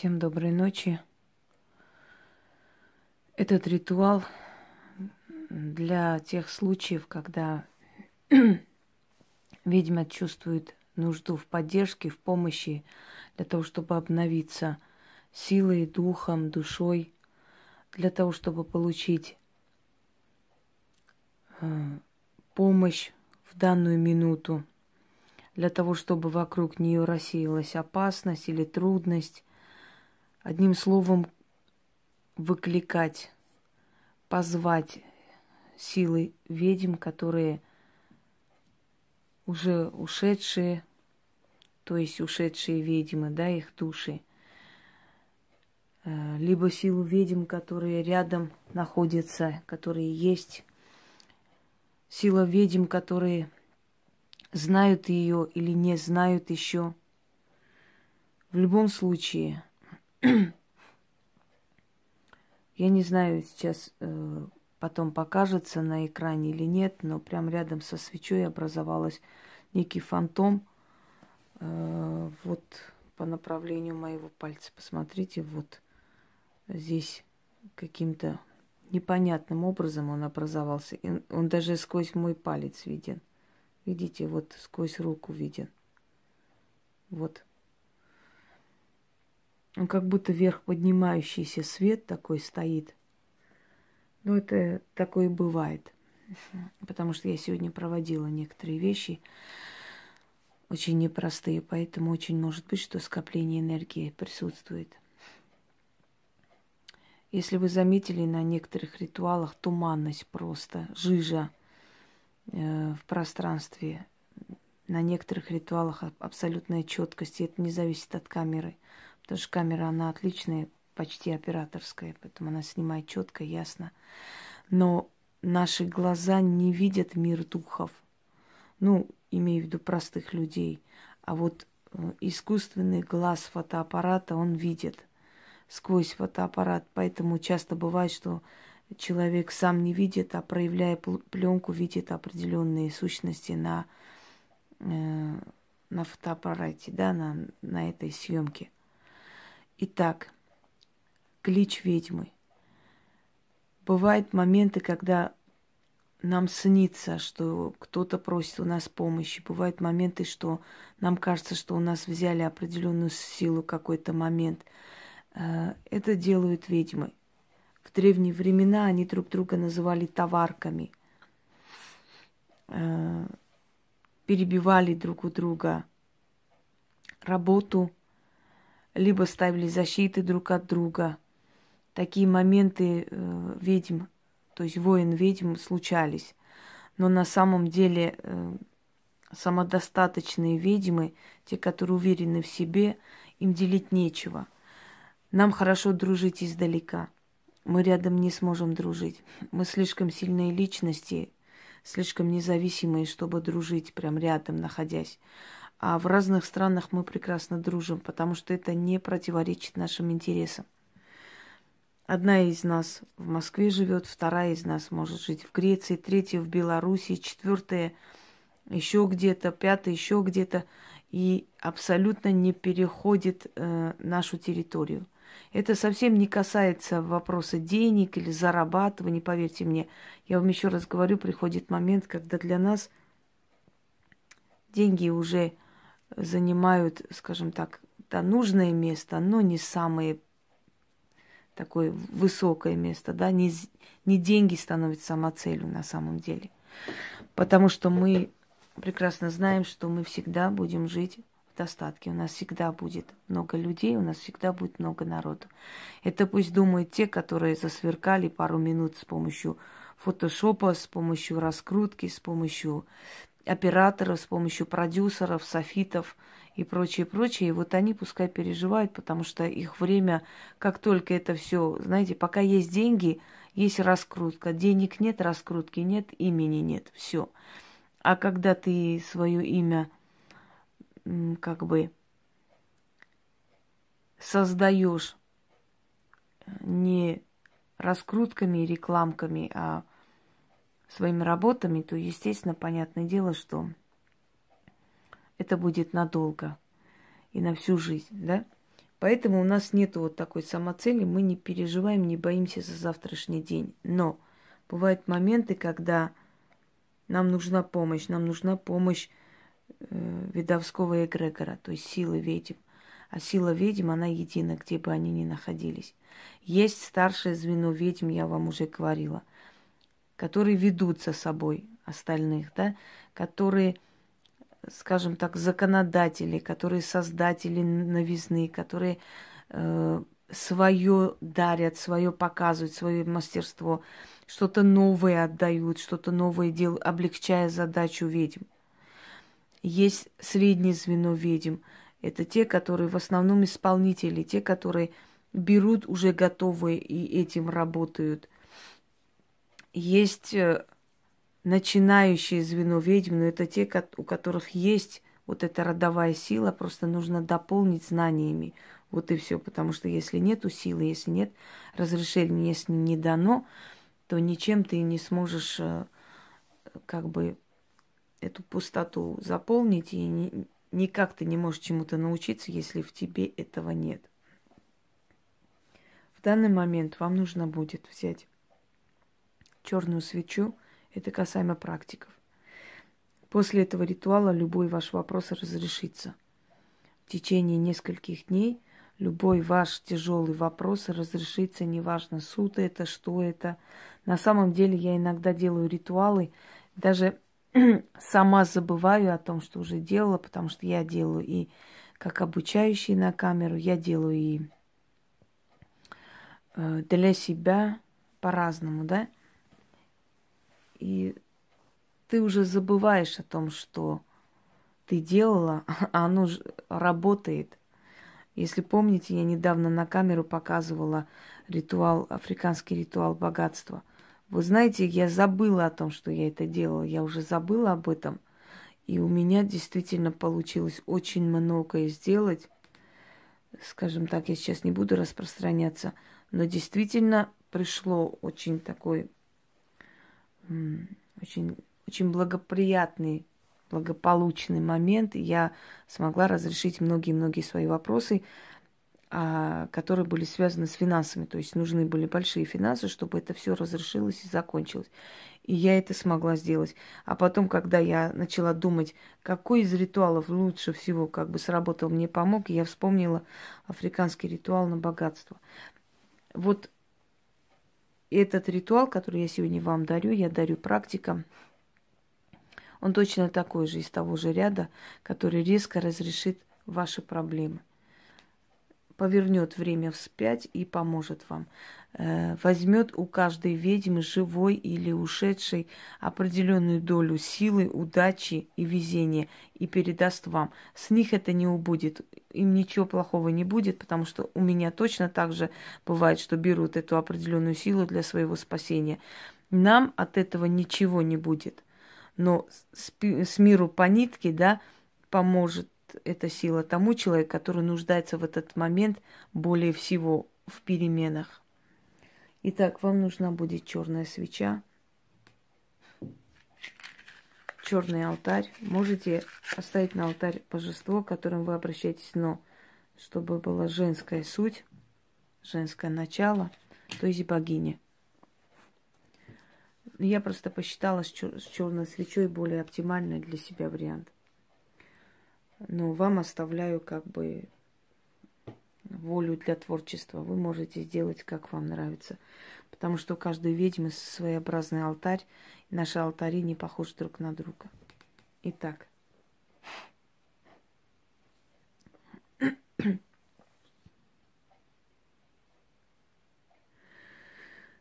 Всем доброй ночи. Этот ритуал для тех случаев, когда ведьма чувствует нужду в поддержке, в помощи, для того, чтобы обновиться силой, духом, душой, для того, чтобы получить э, помощь в данную минуту, для того, чтобы вокруг нее рассеялась опасность или трудность, Одним словом, выкликать, позвать силы ведьм, которые уже ушедшие, то есть ушедшие ведьмы, да, их души, э, либо силу ведьм, которые рядом находятся, которые есть, сила ведьм, которые знают ее или не знают еще. В любом случае – я не знаю, сейчас э, потом покажется на экране или нет, но прям рядом со свечой образовалась некий фантом. Э, вот по направлению моего пальца. Посмотрите, вот здесь каким-то непонятным образом он образовался. И он даже сквозь мой палец виден. Видите, вот сквозь руку виден. Вот. Он как будто вверх поднимающийся свет такой стоит. Но это такое бывает. Потому что я сегодня проводила некоторые вещи, очень непростые, поэтому очень может быть, что скопление энергии присутствует. Если вы заметили на некоторых ритуалах туманность просто, жижа э, в пространстве, на некоторых ритуалах абсолютная четкость, и это не зависит от камеры – Потому что камера, она отличная, почти операторская, поэтому она снимает четко, ясно. Но наши глаза не видят мир духов. Ну, имею в виду простых людей. А вот э, искусственный глаз фотоаппарата он видит сквозь фотоаппарат. Поэтому часто бывает, что человек сам не видит, а проявляя пленку, видит определенные сущности на, э, на фотоаппарате, да, на, на этой съемке. Итак, клич ведьмы. Бывают моменты, когда нам снится, что кто-то просит у нас помощи. Бывают моменты, что нам кажется, что у нас взяли определенную силу какой-то момент. Э, это делают ведьмы. В древние времена они друг друга называли товарками. Э, перебивали друг у друга работу, либо ставили защиты друг от друга. Такие моменты э, ведьм, то есть воин ведьм случались. Но на самом деле э, самодостаточные ведьмы, те, которые уверены в себе, им делить нечего. Нам хорошо дружить издалека. Мы рядом не сможем дружить. Мы слишком сильные личности, слишком независимые, чтобы дружить прям рядом, находясь. А в разных странах мы прекрасно дружим, потому что это не противоречит нашим интересам. Одна из нас в Москве живет, вторая из нас может жить в Греции, третья в Беларуси, четвертая еще где-то, пятая еще где-то, и абсолютно не переходит э, нашу территорию. Это совсем не касается вопроса денег или зарабатывания, поверьте мне. Я вам еще раз говорю, приходит момент, когда для нас деньги уже занимают, скажем так, да, нужное место, но не самое такое высокое место, да, не, не деньги становятся самоцелью на самом деле. Потому что мы прекрасно знаем, что мы всегда будем жить в достатке. У нас всегда будет много людей, у нас всегда будет много народу. Это пусть думают те, которые засверкали пару минут с помощью фотошопа, с помощью раскрутки, с помощью операторов, с помощью продюсеров, софитов и прочее, прочее. И вот они пускай переживают, потому что их время, как только это все, знаете, пока есть деньги, есть раскрутка. Денег нет, раскрутки нет, имени нет, все. А когда ты свое имя как бы создаешь не раскрутками и рекламками, а своими работами, то, естественно, понятное дело, что это будет надолго и на всю жизнь, да? Поэтому у нас нет вот такой самоцели, мы не переживаем, не боимся за завтрашний день. Но бывают моменты, когда нам нужна помощь, нам нужна помощь э, видовского эгрегора, то есть силы ведьм. А сила ведьм, она едина, где бы они ни находились. Есть старшее звено ведьм, я вам уже говорила, которые ведут за собой остальных, да, которые, скажем так, законодатели, которые создатели новизны, которые э, свое дарят, свое показывают, свое мастерство, что-то новое отдают, что-то новое делают, облегчая задачу ведьм. Есть среднее звено ведьм. Это те, которые в основном исполнители, те, которые берут уже готовые и этим работают. Есть э, начинающие звено ведьм, но это те, у которых есть вот эта родовая сила, просто нужно дополнить знаниями. Вот и все. Потому что если нету силы, если нет разрешения, если не дано, то ничем ты не сможешь э, как бы эту пустоту заполнить, и ни, никак ты не можешь чему-то научиться, если в тебе этого нет. В данный момент вам нужно будет взять черную свечу, это касаемо практиков. После этого ритуала любой ваш вопрос разрешится. В течение нескольких дней любой ваш тяжелый вопрос разрешится, неважно, суд это, что это. На самом деле я иногда делаю ритуалы, даже сама забываю о том, что уже делала, потому что я делаю и как обучающий на камеру, я делаю и э, для себя по-разному, да. И ты уже забываешь о том, что ты делала, а оно же работает. Если помните, я недавно на камеру показывала ритуал, африканский ритуал богатства. Вы знаете, я забыла о том, что я это делала. Я уже забыла об этом. И у меня действительно получилось очень многое сделать. Скажем так, я сейчас не буду распространяться. Но действительно пришло очень такой, очень, очень благоприятный, благополучный момент. И я смогла разрешить многие-многие свои вопросы а, которые были связаны с финансами. То есть нужны были большие финансы, чтобы это все разрешилось и закончилось. И я это смогла сделать. А потом, когда я начала думать, какой из ритуалов лучше всего как бы сработал, мне помог, я вспомнила африканский ритуал на богатство. Вот этот ритуал, который я сегодня вам дарю, я дарю практикам. Он точно такой же, из того же ряда, который резко разрешит ваши проблемы повернет время вспять и поможет вам. Э, возьмет у каждой ведьмы, живой или ушедшей, определенную долю силы, удачи и везения и передаст вам. С них это не убудет. Им ничего плохого не будет, потому что у меня точно так же бывает, что берут эту определенную силу для своего спасения. Нам от этого ничего не будет. Но с, с миру по нитке, да, поможет эта сила тому человеку, который нуждается в этот момент более всего в переменах. Итак, вам нужна будет черная свеча, черный алтарь. Можете оставить на алтарь божество, к которому вы обращаетесь, но чтобы была женская суть, женское начало, то есть богиня. Я просто посчитала с черной свечой более оптимальный для себя вариант. Но вам оставляю как бы волю для творчества. Вы можете сделать, как вам нравится. Потому что у каждой ведьмы своеобразный алтарь. Наши алтари не похожи друг на друга. Итак.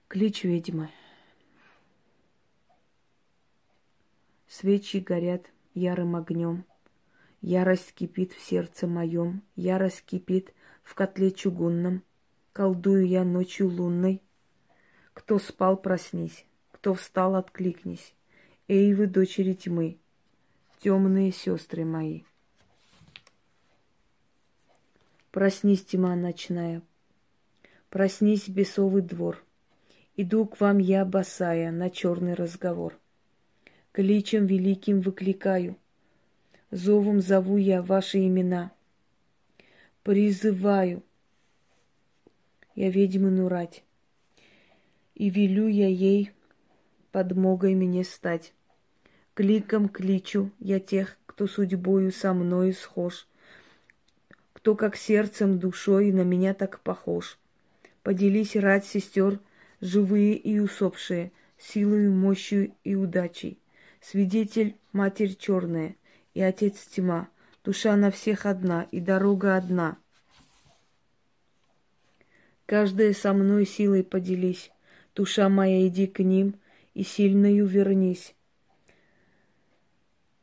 Клич ведьмы. Свечи горят ярым огнем. Ярость кипит в сердце моем, ярость кипит в котле чугунном. Колдую я ночью лунной. Кто спал, проснись, кто встал, откликнись. Эй, вы, дочери тьмы, темные сестры мои. Проснись, тьма ночная, проснись, бесовый двор. Иду к вам я, босая, на черный разговор. Кличем великим выкликаю — Зовом зову я ваши имена. Призываю я ведьмину рать, и велю я ей подмогой мне стать. Кликом кличу я тех, кто судьбою со мною схож, кто как сердцем, душой на меня так похож. Поделись рать сестер, живые и усопшие, силою, мощью и удачей. Свидетель — матерь черная и отец тьма, душа на всех одна и дорога одна. Каждая со мной силой поделись, душа моя, иди к ним и сильною вернись.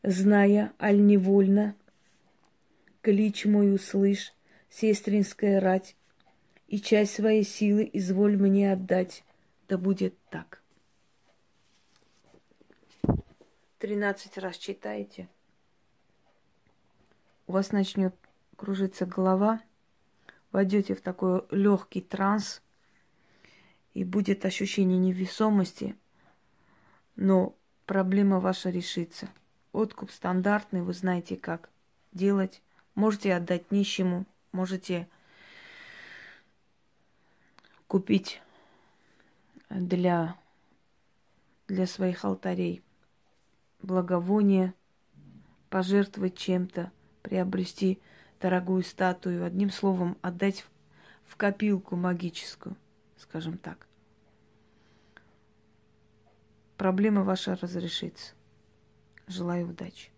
Зная, аль невольно, клич мой услышь, сестринская рать, и часть своей силы изволь мне отдать. Да будет так. Тринадцать раз читайте. У вас начнет кружиться голова, войдете в такой легкий транс, и будет ощущение невесомости, но проблема ваша решится. Откуп стандартный, вы знаете, как делать. Можете отдать нищему, можете купить для, для своих алтарей благовоние, пожертвовать чем-то, приобрести дорогую статую, одним словом, отдать в, копилку магическую, скажем так. Проблема ваша разрешится. Желаю удачи.